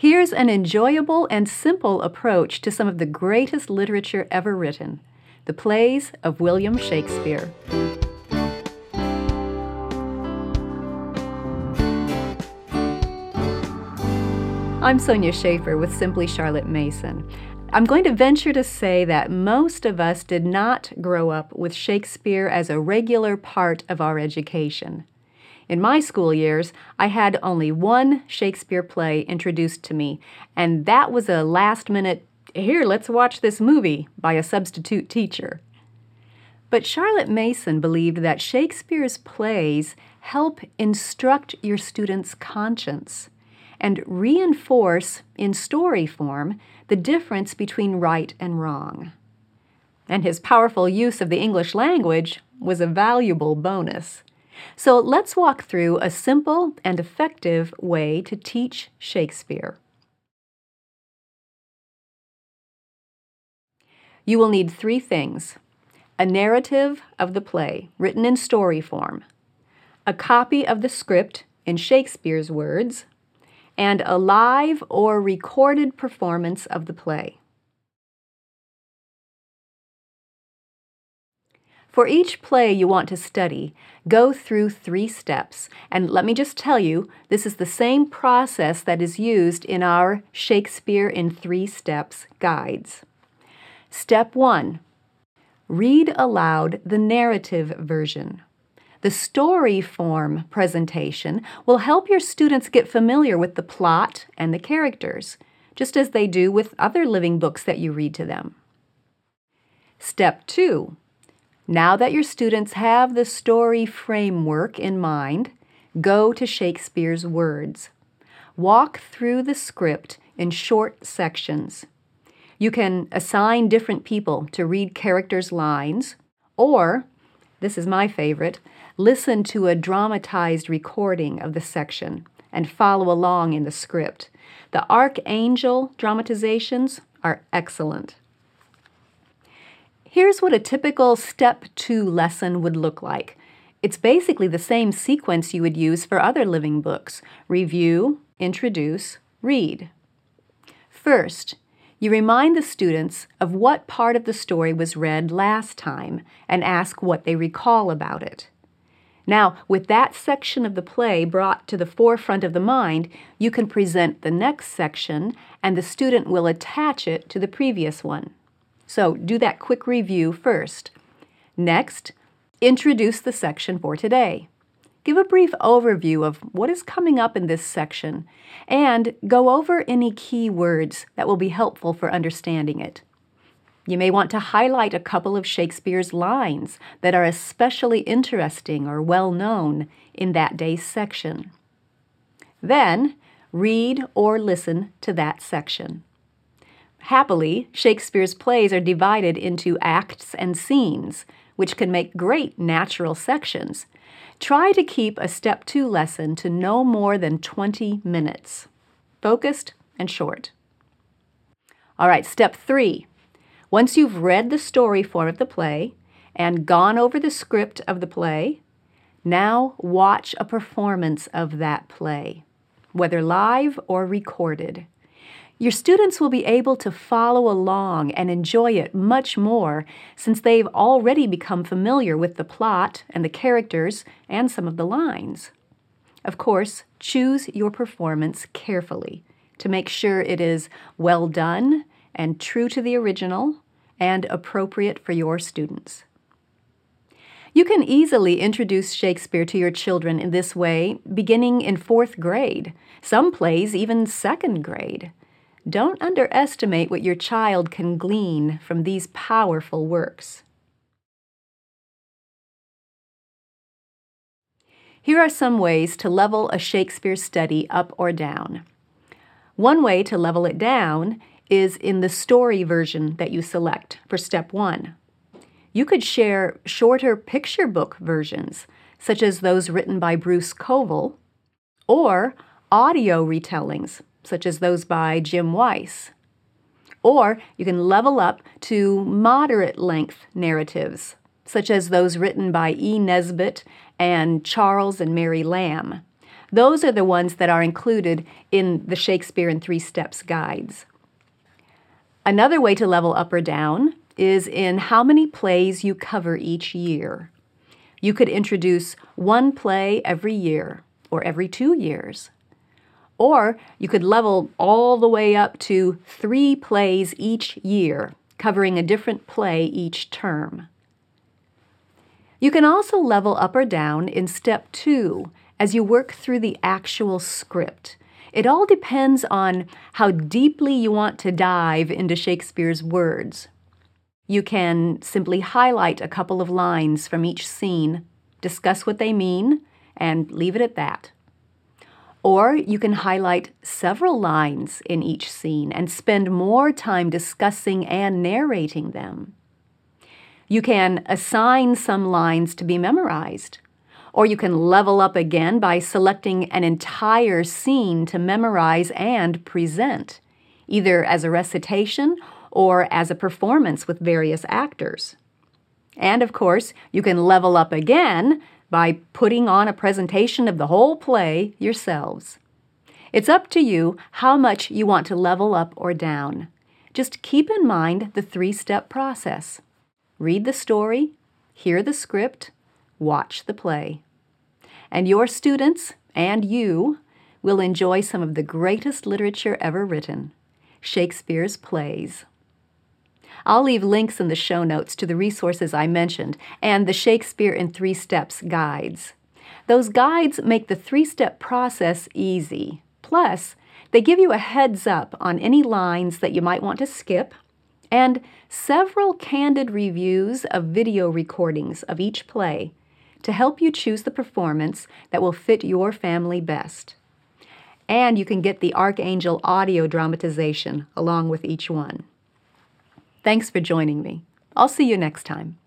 Here's an enjoyable and simple approach to some of the greatest literature ever written the plays of William Shakespeare. I'm Sonya Shafer with Simply Charlotte Mason. I'm going to venture to say that most of us did not grow up with Shakespeare as a regular part of our education. In my school years, I had only one Shakespeare play introduced to me, and that was a last minute, here, let's watch this movie by a substitute teacher. But Charlotte Mason believed that Shakespeare's plays help instruct your students' conscience and reinforce in story form the difference between right and wrong. And his powerful use of the English language was a valuable bonus. So let's walk through a simple and effective way to teach Shakespeare. You will need three things a narrative of the play, written in story form, a copy of the script in Shakespeare's words, and a live or recorded performance of the play. For each play you want to study, go through three steps. And let me just tell you, this is the same process that is used in our Shakespeare in Three Steps guides. Step one read aloud the narrative version. The story form presentation will help your students get familiar with the plot and the characters, just as they do with other living books that you read to them. Step 2. Now that your students have the story framework in mind, go to Shakespeare's words. Walk through the script in short sections. You can assign different people to read characters' lines, or, this is my favorite, listen to a dramatized recording of the section and follow along in the script. The Arkangel dramatizations are excellent. Here's what a typical step two lesson would look like. It's basically the same sequence you would use for other living books review, introduce, read. First, you remind the students of what part of the story was read last time and ask what they recall about it. Now, with that section of the play brought to the forefront of the mind, you can present the next section and the student will attach it to the previous one. So do that quick review first. Next, introduce the section for today. Give a brief overview of what is coming up in this section and go over any key words that will be helpful for understanding it. You may want to highlight a couple of Shakespeare's lines that are especially interesting or well known in that day's section. Then, read or listen to that section. Happily, Shakespeare's plays are divided into acts and scenes, which can make great natural sections. Try to keep a step two lesson to no more than 20 minutes. Focused and short. All right, step three once you've read the story form of the play and gone over the script of the play, now watch a performance of that play, whether live or recorded. Your students will be able to follow along and enjoy it much more since they've already become familiar with the plot and the characters and some of the lines. Of course, choose your performance carefully to make sure it is well done and true to the original and appropriate for your students. You can easily introduce Shakespeare to your children in this way, beginning in fourth grade, some plays even second grade. Don't underestimate what your child can glean from these powerful works. Here are some ways to level a Shakespeare study up or down. One way to level it down is in the story version that you select for step one. You could share shorter picture book versions, such as those written by Bruce Coville, or audio retellings, such as those by Jim Weiss. Or you can level up to moderate length narratives, such as those written by E. Nesbit and Charles and Mary Lamb. Those are the ones that are included in the Shakespeare in Three Steps guides. Another way to level up or down is in how many plays you cover each year. You could introduce one play every year or every two years. Or you could level all the way up to three plays each year, covering a different play each term. You can also level up or down in step two as you work through the actual script. It all depends on how deeply you want to dive into Shakespeare's words. You can simply highlight a couple of lines from each scene, discuss what they mean, and leave it at that. Or you can highlight several lines in each scene and spend more time discussing and narrating them. You can assign some lines to be memorized, or you can level up again by selecting an entire scene to memorize and present, either as a recitation or as a performance with various actors. And of course, you can level up again by putting on a presentation of the whole play yourselves. It's up to you how much you want to level up or down. Just keep in mind the three step process read the story, hear the script, watch the play. And your students and you will enjoy some of the greatest literature ever written Shakespeare's plays. I'll leave links in the show notes to the resources I mentioned and the Shakespeare in Three Steps guides. Those guides make the three step process easy. Plus, they give you a heads up on any lines that you might want to skip and several candid reviews of video recordings of each play to help you choose the performance that will fit your family best. And you can get the Arkangel audio dramatization along with each one. Thanks for joining me. I'll see you next time.